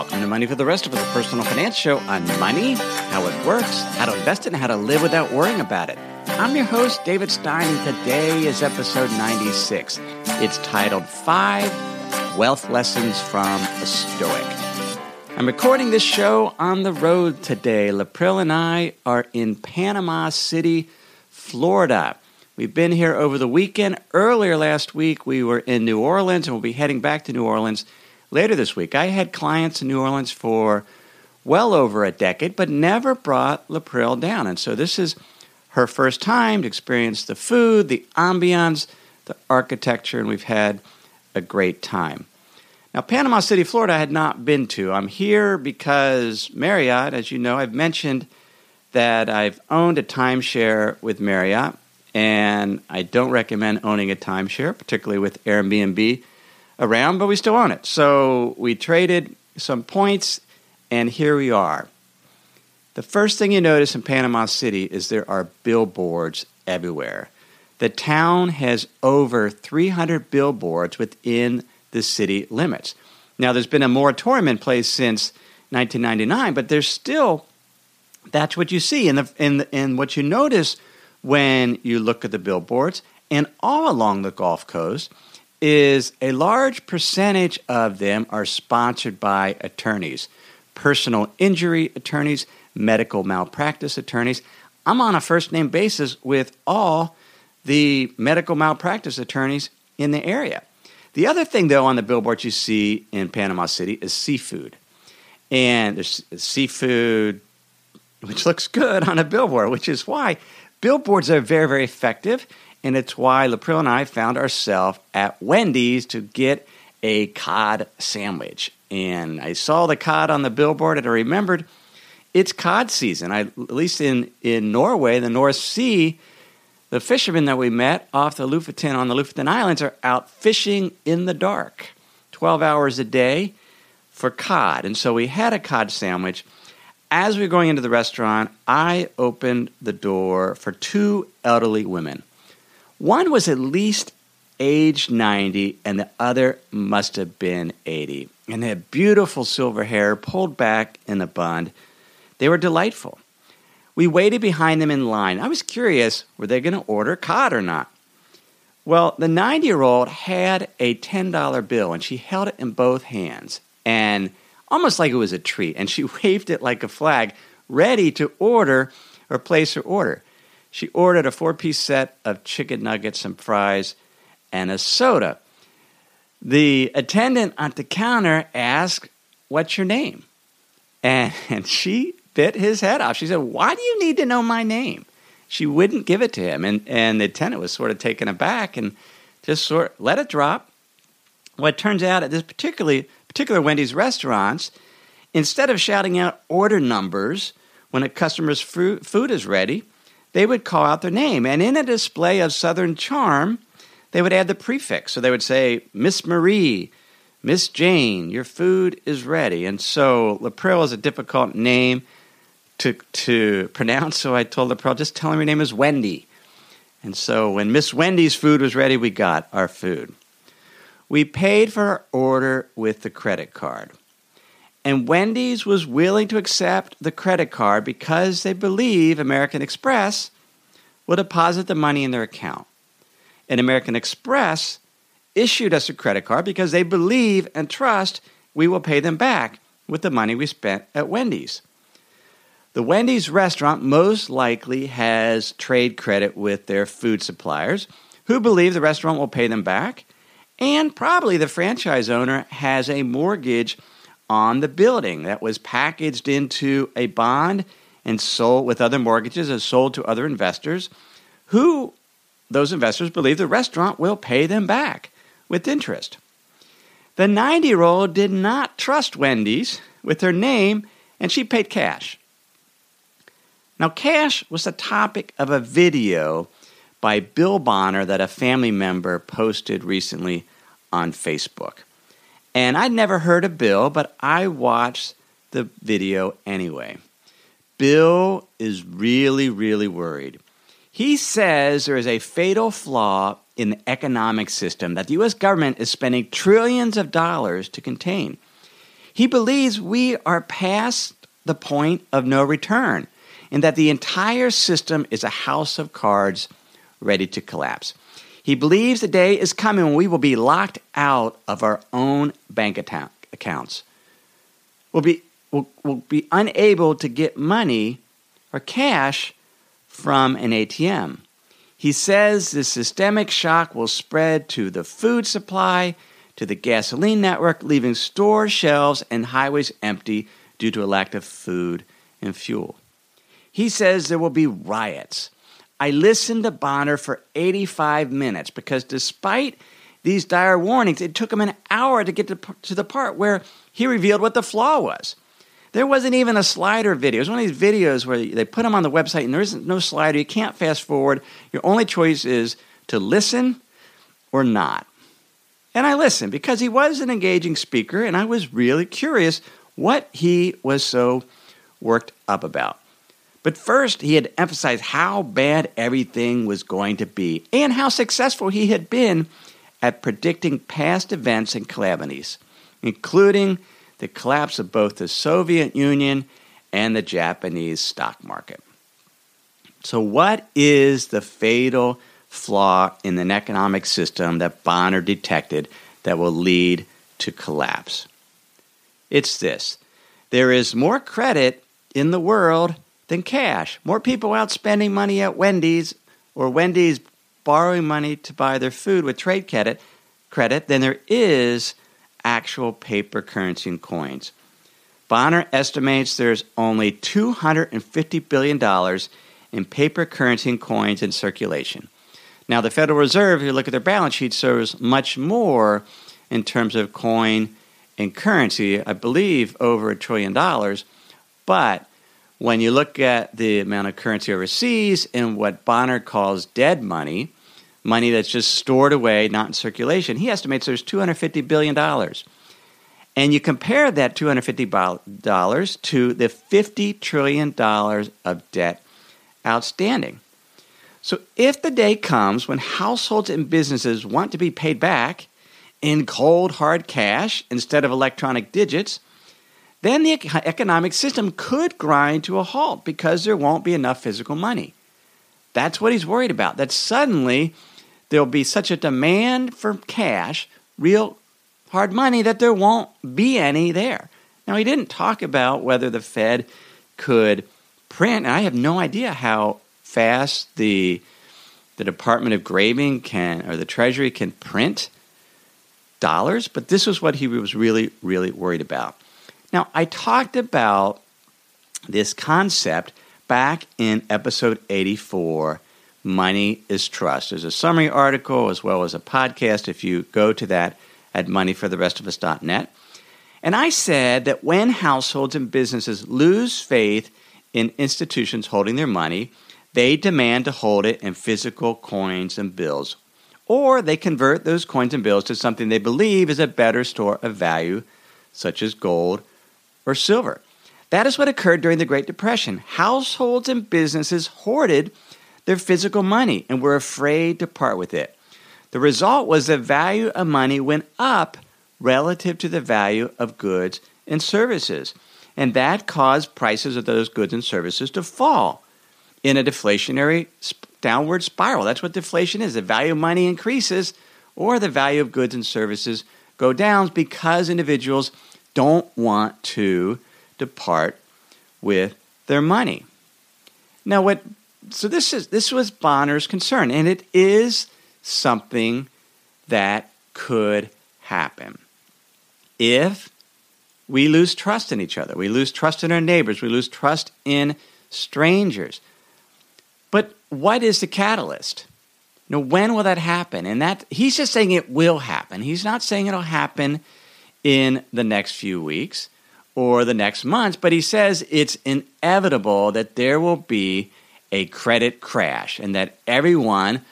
Welcome to Money for the Rest of Us, a personal finance show on money, how it works, how to invest it, and how to live without worrying about it. I'm your host, David Stein, and today is episode 96. It's titled Five Wealth Lessons from a Stoic. I'm recording this show on the road today. Lapril and I are in Panama City, Florida. We've been here over the weekend. Earlier last week, we were in New Orleans, and we'll be heading back to New Orleans later this week. I had clients in New Orleans for well over a decade, but never brought Lapril down. And so this is her first time to experience the food, the ambiance, the architecture, and we've had a great time. Now, Panama City, Florida, I had not been to. I'm here because Marriott, as you know, I've mentioned that I've owned a timeshare with Marriott, and I don't recommend owning a timeshare, particularly with Airbnb around, but we still own it. So we traded some points, and here we are. The first thing you notice in Panama City is there are billboards everywhere. The town has over 300 billboards within the city limits. Now, there's been a moratorium in place since 1999, but there's still that's what you see. And, and, and what you notice when you look at the billboards and all along the Gulf Coast is a large percentage of them are sponsored by attorneys, personal injury attorneys, medical malpractice attorneys. I'm on a first name basis with all the medical malpractice attorneys in the area. The other thing, though, on the billboards you see in Panama City is seafood. And there's seafood, which looks good on a billboard, which is why billboards are very, very effective and it's why Lapril and I found ourselves at Wendy's to get a cod sandwich. And I saw the cod on the billboard, and I remembered it's cod season. I, at least in, in Norway, the North Sea, the fishermen that we met off the Lofoten on the Lofoten Islands are out fishing in the dark, 12 hours a day for cod. And so we had a cod sandwich. As we were going into the restaurant, I opened the door for two elderly women. One was at least age 90, and the other must have been 80. And they had beautiful silver hair pulled back in a bun. They were delightful. We waited behind them in line. I was curious were they going to order cod or not? Well, the 90 year old had a $10 bill and she held it in both hands and almost like it was a treat. And she waved it like a flag, ready to order or place her order. She ordered a four piece set of chicken nuggets and fries and a soda. The attendant at the counter asked, What's your name? And, and she bit his head off. She said, Why do you need to know my name? She wouldn't give it to him. And, and the attendant was sort of taken aback and just sort of let it drop. Well, it turns out at this particularly, particular Wendy's restaurants, instead of shouting out order numbers when a customer's food is ready, they would call out their name. And in a display of Southern charm, they would add the prefix. So they would say, Miss Marie, Miss Jane, your food is ready. And so Lapril is a difficult name to, to pronounce. So I told Lapril, just tell him your name is Wendy. And so when Miss Wendy's food was ready, we got our food. We paid for our order with the credit card. And Wendy's was willing to accept the credit card because they believe American Express will deposit the money in their account. And American Express issued us a credit card because they believe and trust we will pay them back with the money we spent at Wendy's. The Wendy's restaurant most likely has trade credit with their food suppliers who believe the restaurant will pay them back, and probably the franchise owner has a mortgage on the building that was packaged into a bond and sold with other mortgages and sold to other investors who those investors believe the restaurant will pay them back with interest. The 90 year old did not trust Wendy's with her name and she paid cash. Now, cash was the topic of a video by Bill Bonner that a family member posted recently on Facebook. And I'd never heard of Bill, but I watched the video anyway. Bill is really, really worried. He says there is a fatal flaw in the economic system that the U.S. government is spending trillions of dollars to contain. He believes we are past the point of no return and that the entire system is a house of cards ready to collapse. He believes the day is coming when we will be locked out of our own bank account, accounts. We'll be, we'll, we'll be unable to get money or cash from an ATM. He says the systemic shock will spread to the food supply, to the gasoline network, leaving store shelves and highways empty due to a lack of food and fuel. He says there will be riots. I listened to Bonner for 85 minutes because despite these dire warnings, it took him an hour to get to, to the part where he revealed what the flaw was. There wasn't even a slider video. It was one of these videos where they put them on the website and there isn't no slider. You can't fast forward. Your only choice is to listen or not. And I listened because he was an engaging speaker and I was really curious what he was so worked up about. But first, he had emphasized how bad everything was going to be and how successful he had been at predicting past events and calamities, including the collapse of both the Soviet Union and the Japanese stock market. So, what is the fatal flaw in an economic system that Bonner detected that will lead to collapse? It's this there is more credit in the world than cash. More people out spending money at Wendy's or Wendy's borrowing money to buy their food with trade credit, credit than there is actual paper currency and coins. Bonner estimates there's only $250 billion in paper currency and coins in circulation. Now, the Federal Reserve, if you look at their balance sheet, serves much more in terms of coin and currency, I believe over a trillion dollars. But when you look at the amount of currency overseas and what Bonner calls dead money, money that's just stored away, not in circulation, he estimates there's $250 billion. And you compare that $250 to the $50 trillion of debt outstanding. So if the day comes when households and businesses want to be paid back in cold, hard cash instead of electronic digits, then the economic system could grind to a halt because there won't be enough physical money. That's what he's worried about. That suddenly there'll be such a demand for cash, real hard money, that there won't be any there. Now, he didn't talk about whether the Fed could print, and I have no idea how fast the the Department of Graving can or the Treasury can print dollars, but this was what he was really, really worried about. Now, I talked about this concept back in episode 84 Money is Trust. There's a summary article as well as a podcast if you go to that at moneyfortherestofus.net. And I said that when households and businesses lose faith in institutions holding their money, they demand to hold it in physical coins and bills. Or they convert those coins and bills to something they believe is a better store of value, such as gold or silver. That is what occurred during the Great Depression. Households and businesses hoarded their physical money and were afraid to part with it. The result was the value of money went up relative to the value of goods and services. And that caused prices of those goods and services to fall in a deflationary downward spiral. That's what deflation is. The value of money increases or the value of goods and services go down because individuals don't want to depart with their money. Now, what? So this is this was Bonner's concern, and it is something that could happen if we lose trust in each other. We lose trust in our neighbors. We lose trust in strangers. But what is the catalyst? You know, when will that happen? And that he's just saying it will happen. He's not saying it'll happen in the next few weeks or the next months, but he says it's inevitable that there will be a credit crash and that everyone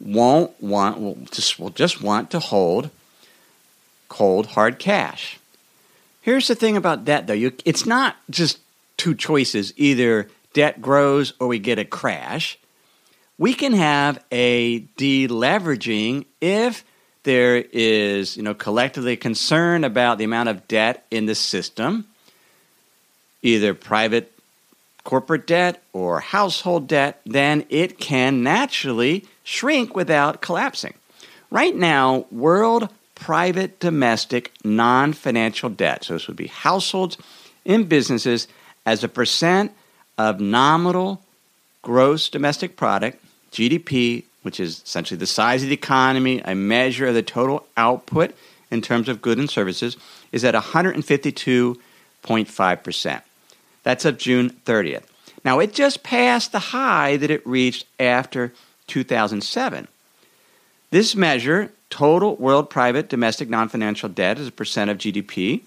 won't want will just will just want to hold cold hard cash. Here's the thing about debt though, you, it's not just two choices, either debt grows or we get a crash. We can have a deleveraging if there is, you know, collectively concern about the amount of debt in the system, either private corporate debt or household debt, then it can naturally shrink without collapsing. Right now, world private domestic non financial debt, so this would be households and businesses, as a percent of nominal gross domestic product, GDP, which is essentially the size of the economy, a measure of the total output in terms of goods and services, is at 152.5%. That's of June 30th. Now, it just passed the high that it reached after 2007. This measure, total world private domestic non financial debt as a percent of GDP,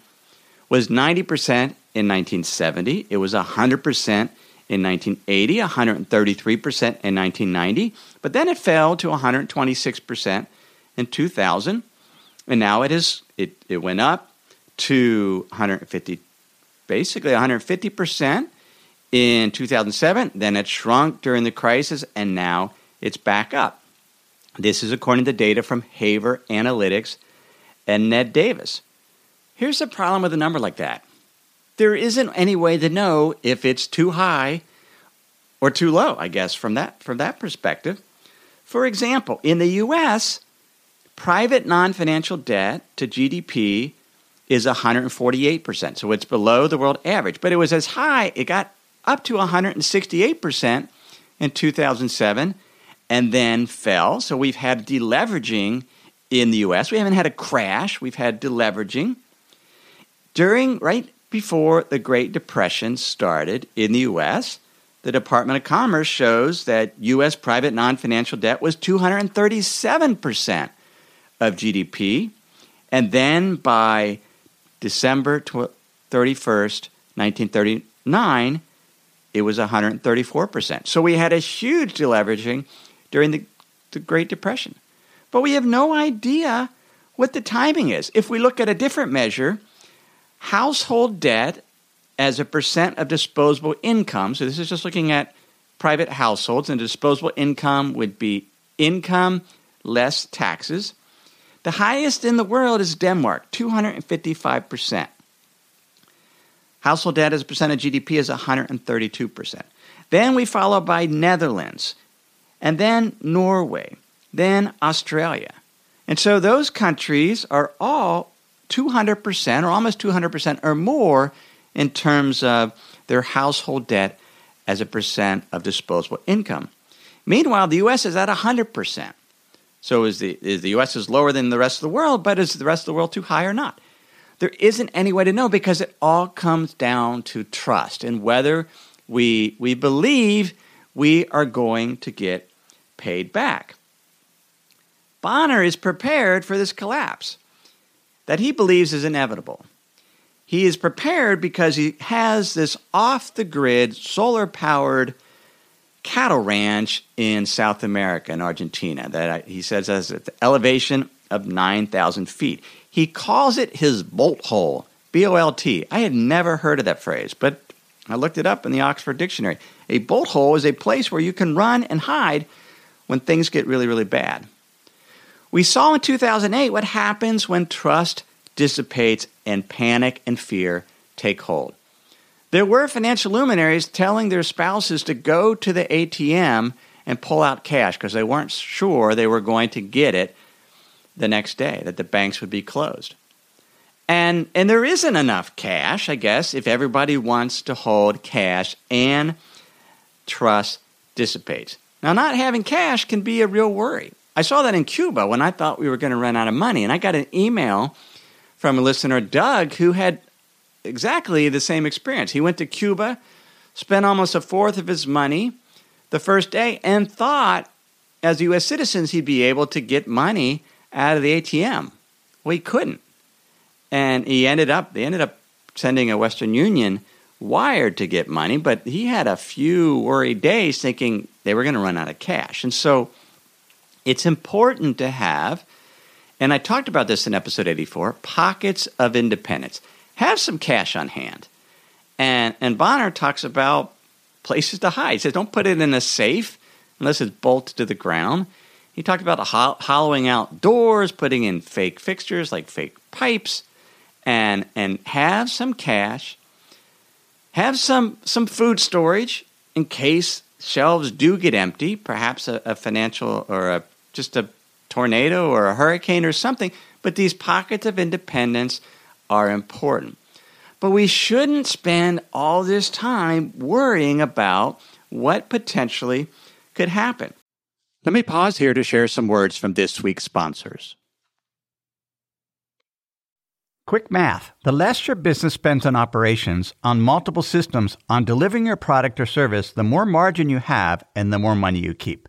was 90% in 1970. It was 100% in 1980, 133% in 1990, but then it fell to 126% in 2000, and now it is it, it went up to 150 basically 150% in 2007, then it shrunk during the crisis, and now it's back up. This is according to data from Haver Analytics and Ned Davis. Here's the problem with a number like that there isn't any way to know if it's too high or too low, I guess, from that, from that perspective. For example, in the US, private non financial debt to GDP is 148%. So it's below the world average. But it was as high, it got up to 168% in 2007 and then fell. So we've had deleveraging in the US. We haven't had a crash, we've had deleveraging. During, right before the Great Depression started in the US, the Department of Commerce shows that US private non financial debt was 237% of GDP. And then by December 31st, 1939, it was 134%. So we had a huge deleveraging during the, the Great Depression. But we have no idea what the timing is. If we look at a different measure, household debt as a percent of disposable income, so this is just looking at private households, and disposable income would be income less taxes. The highest in the world is Denmark, 255%. Household debt as a percent of GDP is 132%. Then we follow by Netherlands, and then Norway, then Australia. And so those countries are all 200% or almost 200% or more in terms of their household debt as a percent of disposable income. Meanwhile, the US is at 100%. So is the, is the US is lower than the rest of the world, but is the rest of the world too high or not? There isn't any way to know because it all comes down to trust and whether we, we believe we are going to get paid back. Bonner is prepared for this collapse that he believes is inevitable. He is prepared because he has this off the grid, solar powered cattle ranch in South America, in Argentina, that he says has an elevation of 9,000 feet. He calls it his bolt hole, B O L T. I had never heard of that phrase, but I looked it up in the Oxford Dictionary. A bolt hole is a place where you can run and hide when things get really, really bad. We saw in 2008 what happens when trust dissipates and panic and fear take hold. There were financial luminaries telling their spouses to go to the ATM and pull out cash because they weren't sure they were going to get it the next day, that the banks would be closed. And, and there isn't enough cash, I guess, if everybody wants to hold cash and trust dissipates. Now, not having cash can be a real worry. I saw that in Cuba when I thought we were going to run out of money. And I got an email from a listener, Doug, who had exactly the same experience. He went to Cuba, spent almost a fourth of his money the first day, and thought as U.S. citizens he'd be able to get money out of the ATM. Well, he couldn't. and he ended up they ended up sending a Western Union wired to get money, but he had a few worried days thinking they were going to run out of cash. And so it's important to have, and I talked about this in episode 84, pockets of independence. Have some cash on hand. And, and Bonner talks about places to hide. He says, don't put it in a safe unless it's bolted to the ground. He talked about ho- hollowing out doors, putting in fake fixtures like fake pipes, and and have some cash, have some some food storage in case shelves do get empty, perhaps a, a financial or a just a tornado or a hurricane or something. But these pockets of independence are important. But we shouldn't spend all this time worrying about what potentially could happen. Let me pause here to share some words from this week's sponsors. Quick math. The less your business spends on operations, on multiple systems, on delivering your product or service, the more margin you have and the more money you keep.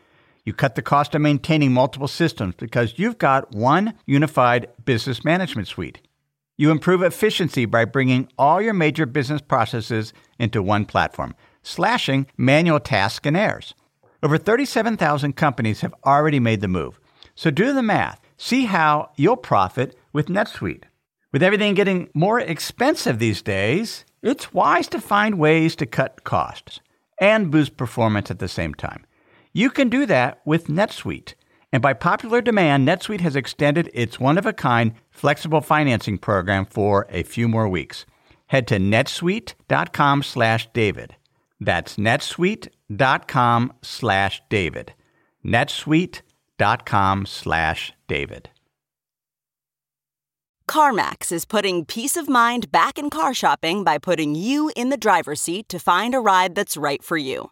You cut the cost of maintaining multiple systems because you've got one unified business management suite. You improve efficiency by bringing all your major business processes into one platform, slashing manual tasks and errors. Over 37,000 companies have already made the move. So do the math. See how you'll profit with NetSuite. With everything getting more expensive these days, it's wise to find ways to cut costs and boost performance at the same time. You can do that with NetSuite. And by popular demand, NetSuite has extended its one of a kind flexible financing program for a few more weeks. Head to netsuite.com slash David. That's netsuite.com slash David. netsuite.com slash David. CarMax is putting peace of mind back in car shopping by putting you in the driver's seat to find a ride that's right for you.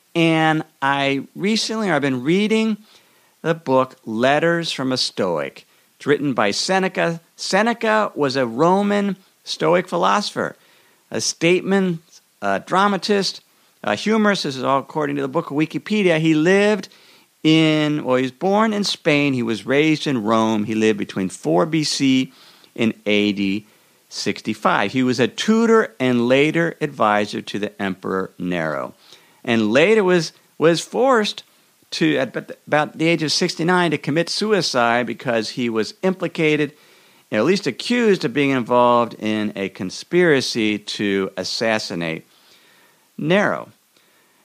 And I recently I've been reading the book Letters from a Stoic. It's written by Seneca. Seneca was a Roman Stoic philosopher, a statesman, a dramatist, a humorist. This is all according to the book of Wikipedia. He lived in, well, he was born in Spain. He was raised in Rome. He lived between 4 BC and AD 65. He was a tutor and later advisor to the Emperor Nero, and later was was forced to at about the age of 69 to commit suicide because he was implicated, at least accused of being involved in a conspiracy to assassinate Nero.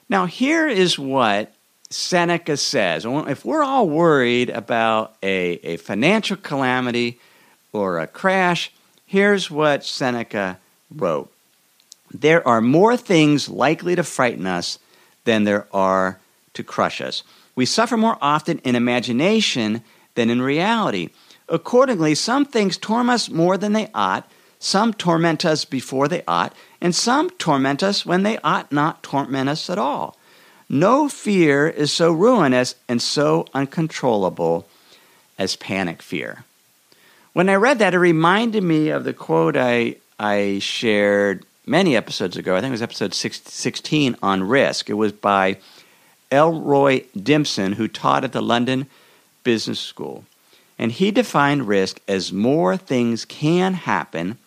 Now, here is what Seneca says. If we're all worried about a, a financial calamity or a crash, Here's what Seneca wrote There are more things likely to frighten us than there are to crush us. We suffer more often in imagination than in reality. Accordingly, some things torment us more than they ought, some torment us before they ought, and some torment us when they ought not torment us at all. No fear is so ruinous and so uncontrollable as panic fear. When I read that, it reminded me of the quote I, I shared many episodes ago. I think it was episode 16 on risk. It was by Elroy Dimson, who taught at the London Business School. And he defined risk as more things can happen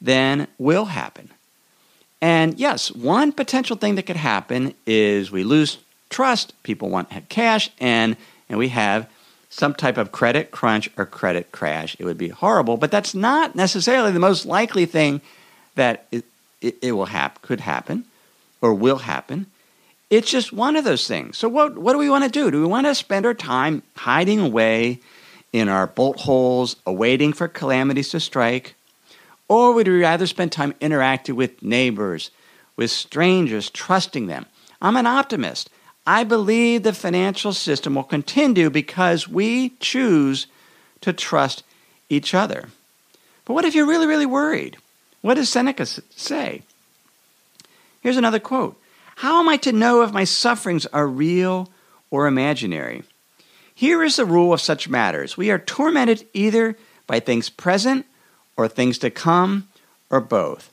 than will happen. And yes, one potential thing that could happen is we lose trust, people want to have cash, and, and we have some type of credit crunch or credit crash. It would be horrible, but that's not necessarily the most likely thing that it, it, will happen, could happen. or will happen. It's just one of those things. So, what, what do we want to do? Do we want to spend our time hiding away in our bolt holes, awaiting for calamities to strike? Or would we rather spend time interacting with neighbors, with strangers, trusting them? I'm an optimist. I believe the financial system will continue because we choose to trust each other. But what if you're really, really worried? What does Seneca say? Here's another quote How am I to know if my sufferings are real or imaginary? Here is the rule of such matters we are tormented either by things present or things to come, or both.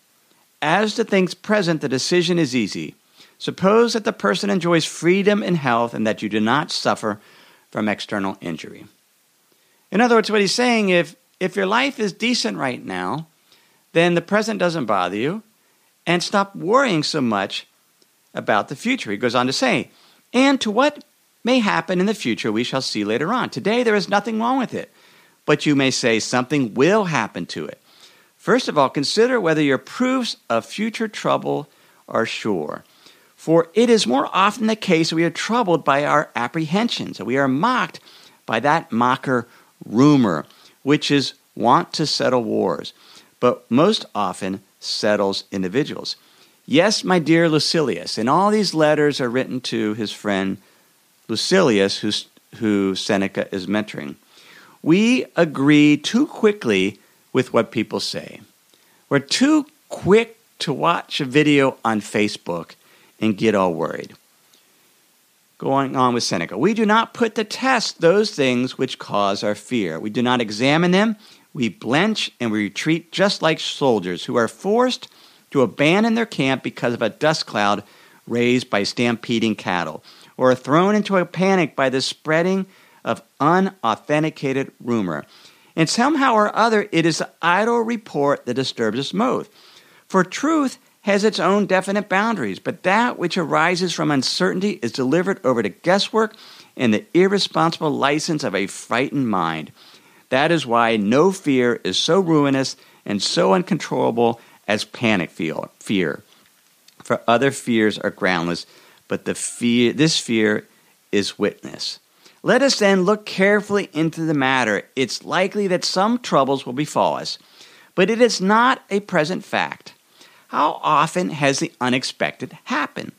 As to things present, the decision is easy. Suppose that the person enjoys freedom and health and that you do not suffer from external injury. In other words, what he's saying, if, if your life is decent right now, then the present doesn't bother you, and stop worrying so much about the future. He goes on to say, and to what may happen in the future we shall see later on. Today there is nothing wrong with it, but you may say something will happen to it. First of all, consider whether your proofs of future trouble are sure. For it is more often the case that we are troubled by our apprehensions, and we are mocked by that mocker rumor, which is wont to settle wars, but most often settles individuals. Yes, my dear Lucilius, and all these letters are written to his friend Lucilius, who, Seneca is mentoring. We agree too quickly with what people say. We're too quick to watch a video on Facebook and get all worried. Going on with Seneca, we do not put to test those things which cause our fear. We do not examine them. We blench and we retreat just like soldiers who are forced to abandon their camp because of a dust cloud raised by stampeding cattle, or are thrown into a panic by the spreading of unauthenticated rumor. And somehow or other, it is the idle report that disturbs us most. For truth has its own definite boundaries, but that which arises from uncertainty is delivered over to guesswork and the irresponsible license of a frightened mind. That is why no fear is so ruinous and so uncontrollable as panic fear. For other fears are groundless, but the fear, this fear is witness. Let us then look carefully into the matter. It's likely that some troubles will befall us, but it is not a present fact. How often has the unexpected happened?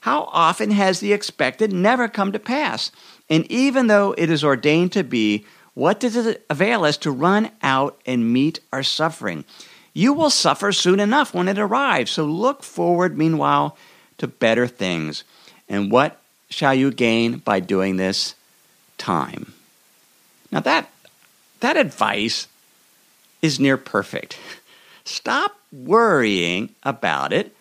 How often has the expected never come to pass? And even though it is ordained to be, what does it avail us to run out and meet our suffering? You will suffer soon enough when it arrives, so look forward meanwhile to better things. And what shall you gain by doing this? Time. Now that that advice is near perfect. Stop worrying about it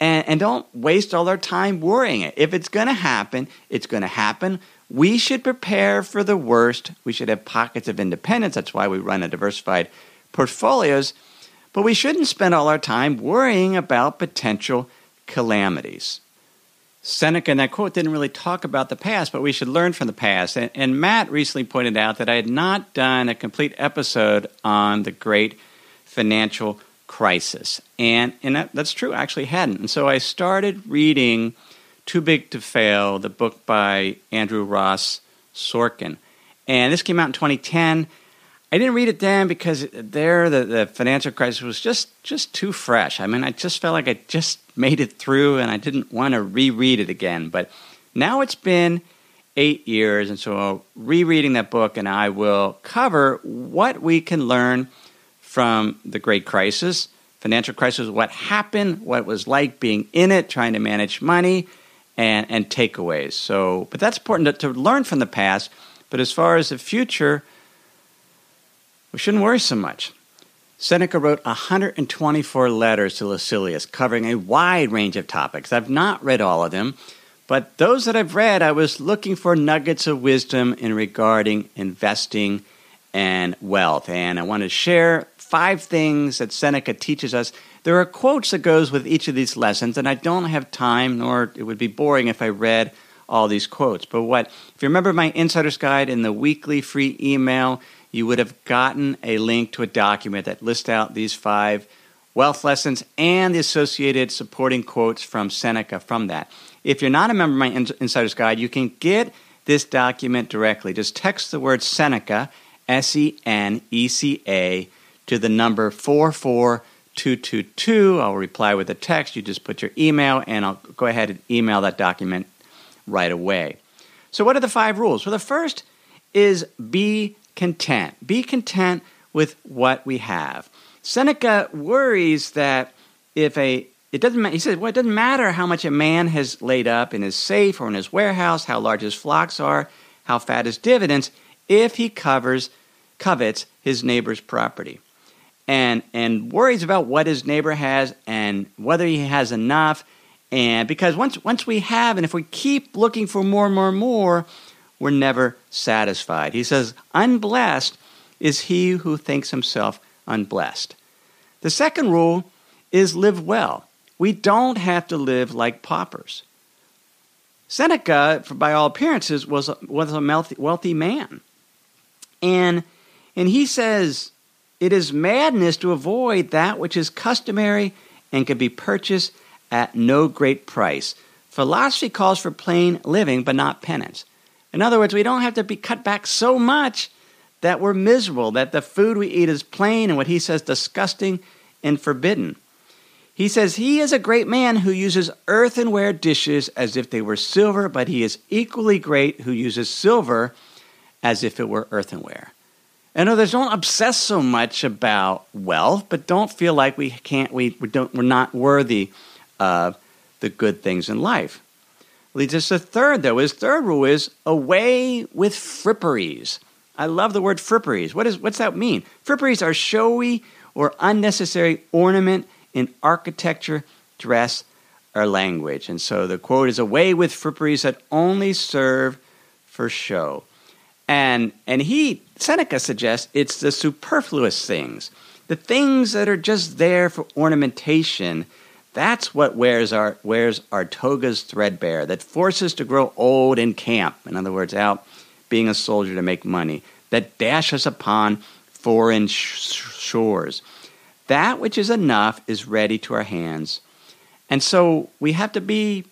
and, and don't waste all our time worrying it. If it's going to happen, it's going to happen. We should prepare for the worst. We should have pockets of independence. That's why we run a diversified portfolios. But we shouldn't spend all our time worrying about potential calamities. Seneca in that quote didn't really talk about the past, but we should learn from the past. And, and, Matt recently pointed out that I had not done a complete episode on the great financial crisis. And, and that, that's true, I actually hadn't. And so I started reading Too Big to Fail, the book by Andrew Ross Sorkin. And this came out in 2010. I didn't read it then because there the, the financial crisis was just, just too fresh. I mean, I just felt like I just made it through and I didn't want to reread it again. But now it's been eight years, and so rereading that book, and I will cover what we can learn – from the Great Crisis, financial crisis, what happened, what it was like being in it, trying to manage money, and, and takeaways. So, but that's important to, to learn from the past. But as far as the future, we shouldn't worry so much. Seneca wrote 124 letters to Lucilius covering a wide range of topics. I've not read all of them, but those that I've read, I was looking for nuggets of wisdom in regarding investing and wealth. And I want to share five things that Seneca teaches us. There are quotes that goes with each of these lessons, and I don't have time, nor it would be boring if I read all these quotes. But what, if you remember my insider's guide in the weekly free email, you would have gotten a link to a document that lists out these five wealth lessons and the associated supporting quotes from Seneca from that. If you're not a member of my Insider's Guide, you can get this document directly. Just text the word Seneca, S E N E C A, to the number 44222. I'll reply with a text. You just put your email, and I'll go ahead and email that document right away. So, what are the five rules? Well, the first is be content. Be content with what we have. Seneca worries that if a it doesn't he says well it doesn't matter how much a man has laid up in his safe or in his warehouse, how large his flocks are, how fat his dividends, if he covers covets his neighbor's property. And and worries about what his neighbor has and whether he has enough and because once once we have and if we keep looking for more and more and more, we're never satisfied. He says, unblessed is he who thinks himself unblessed. The second rule is live well. We don't have to live like paupers. Seneca, by all appearances, was a, was a wealthy man. And, and he says, It is madness to avoid that which is customary and can be purchased at no great price. Philosophy calls for plain living, but not penance. In other words, we don't have to be cut back so much that we're miserable, that the food we eat is plain and what he says disgusting and forbidden. He says he is a great man who uses earthenware dishes as if they were silver, but he is equally great who uses silver as if it were earthenware. In others don't obsess so much about wealth, but don't feel like we can't, we, we don't, we're not worthy of the good things in life. Leads us to third, though. His third rule is away with fripperies. I love the word fripperies. What is, what's that mean? Fripperies are showy or unnecessary ornament in architecture, dress, or language. And so the quote is away with fripperies that only serve for show. And, and he, Seneca suggests it's the superfluous things, the things that are just there for ornamentation. That's what wears our, wears our togas threadbare, that forces to grow old in camp. In other words, out being a soldier to make money, that dash us upon foreign sh- shores. That which is enough is ready to our hands. And so we have to be,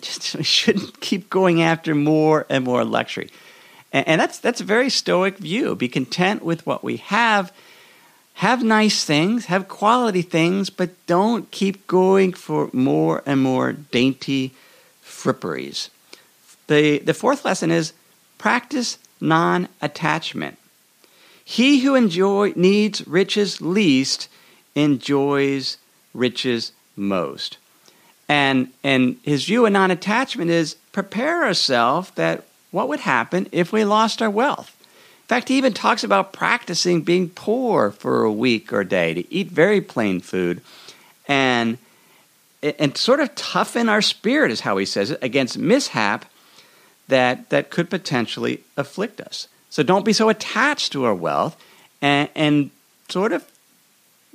just, we shouldn't keep going after more and more luxury. And, and that's, that's a very stoic view. Be content with what we have. Have nice things, have quality things, but don't keep going for more and more dainty fripperies. The, the fourth lesson is Practice non attachment. He who enjoy, needs riches least enjoys riches most. And, and his view of non attachment is prepare ourselves that what would happen if we lost our wealth. In fact, he even talks about practicing being poor for a week or a day, to eat very plain food and, and sort of toughen our spirit, is how he says it, against mishap that, that could potentially afflict us. So don't be so attached to our wealth and, and sort of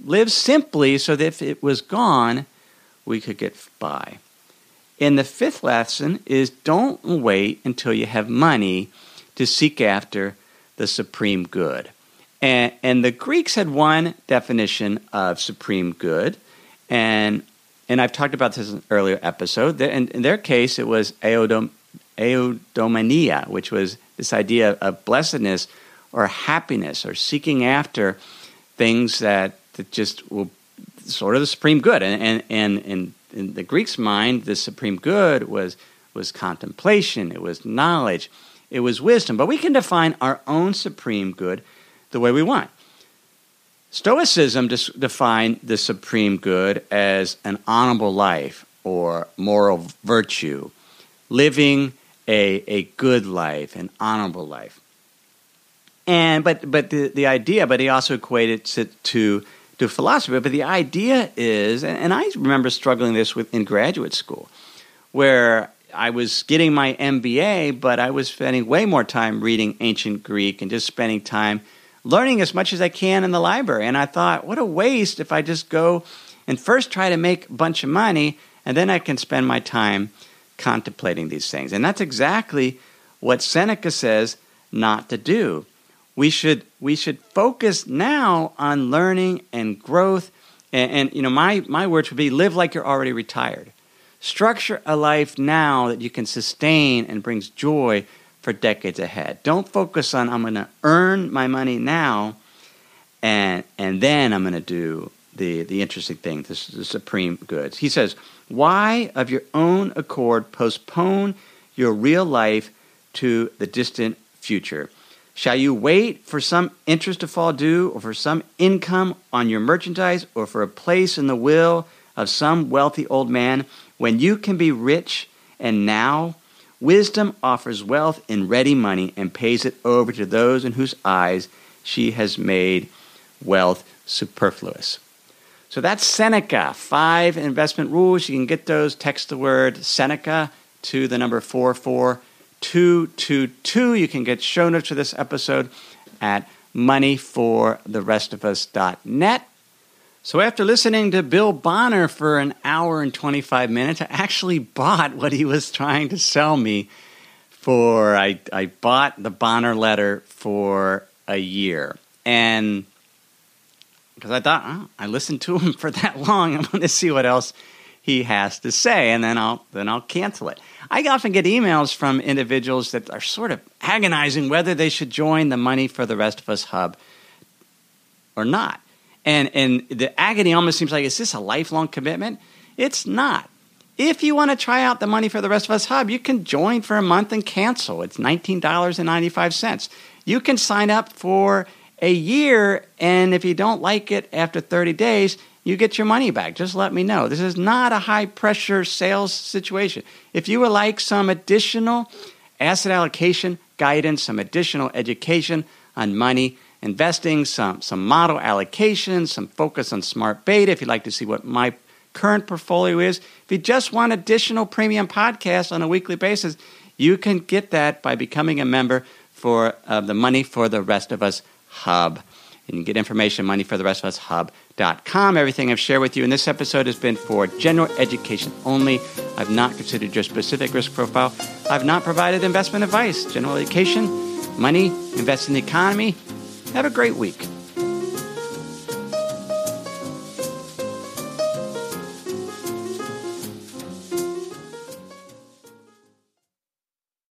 live simply so that if it was gone, we could get by. And the fifth lesson is don't wait until you have money to seek after the supreme good. And, and the Greeks had one definition of supreme good, and and I've talked about this in an earlier episode. In, in their case, it was eodom, which was this idea of blessedness or happiness or seeking after things that, that just will sort of the supreme good. And, and, and, and in the Greeks' mind, the supreme good was, was contemplation, it was knowledge, it was wisdom. But we can define our own supreme good the way we want. Stoicism defined the supreme good as an honorable life or moral virtue, living a, a good life, an honorable life. And but but the, the idea, but he also equated it to to philosophy. But the idea is, and, I remember struggling this with in graduate school, where I was getting my MBA, but I was spending way more time reading ancient Greek and just spending time learning as much as I can in the library. And I thought, what a waste if I just go and first try to make a bunch of money, and then I can spend my time contemplating these things. And that's exactly what Seneca says not to do. We should, we should focus now on learning and growth And, and you know, my my words would be live like you're already retired. Structure a life now that you can sustain and brings joy for decades ahead. Don't focus on I'm going to earn my money now, and and then I'm going to do the the interesting thing, this is the supreme goods. He says, "Why of your own accord postpone your real life to the distant future? Shall you wait for some interest to fall due, or for some income on your merchandise, or for a place in the will of some wealthy old man, when you can be rich and now?" Wisdom offers wealth in ready money and pays it over to those in whose eyes she has made wealth superfluous. So that's Seneca, five investment rules. You can get those. Text the word Seneca to the number 44222. You can get show notes for this episode at moneyfortherestofus.net. So after listening to Bill Bonner for an hour and 25 minutes, I actually bought what he was trying to sell me for. I, I bought the Bonner letter for a year. And because I thought, oh, I listened to him for that long, I'm going to see what else he has to say, and then I'll then I'll cancel it. I often get emails from individuals that are sort of agonizing whether they should join the Money for the Rest of Us hub or not. And, and the agony almost seems like, is this a lifelong commitment? It's not. If you want to try out the Money for the Rest of Us Hub, you can join for a month and cancel. It's $19.95. You can sign up for a year, and if you don't like it after 30 days, you get your money back. Just let me know. This is not a high pressure sales situation. If you would like some additional asset allocation guidance, some additional education on money, investing, some, some model allocation, some focus on smart beta. If you'd like to see what my current portfolio is, if you just want additional premium podcasts on a weekly basis, you can get that by becoming a member for uh, the Money for the Rest of Us Hub. And you can get information Money for the Rest of Us Hub.com. Everything I've shared with you in this episode has been for general education only. I've not considered your specific risk profile. I've not provided investment advice. General education, money, invest in the economy, have a great week.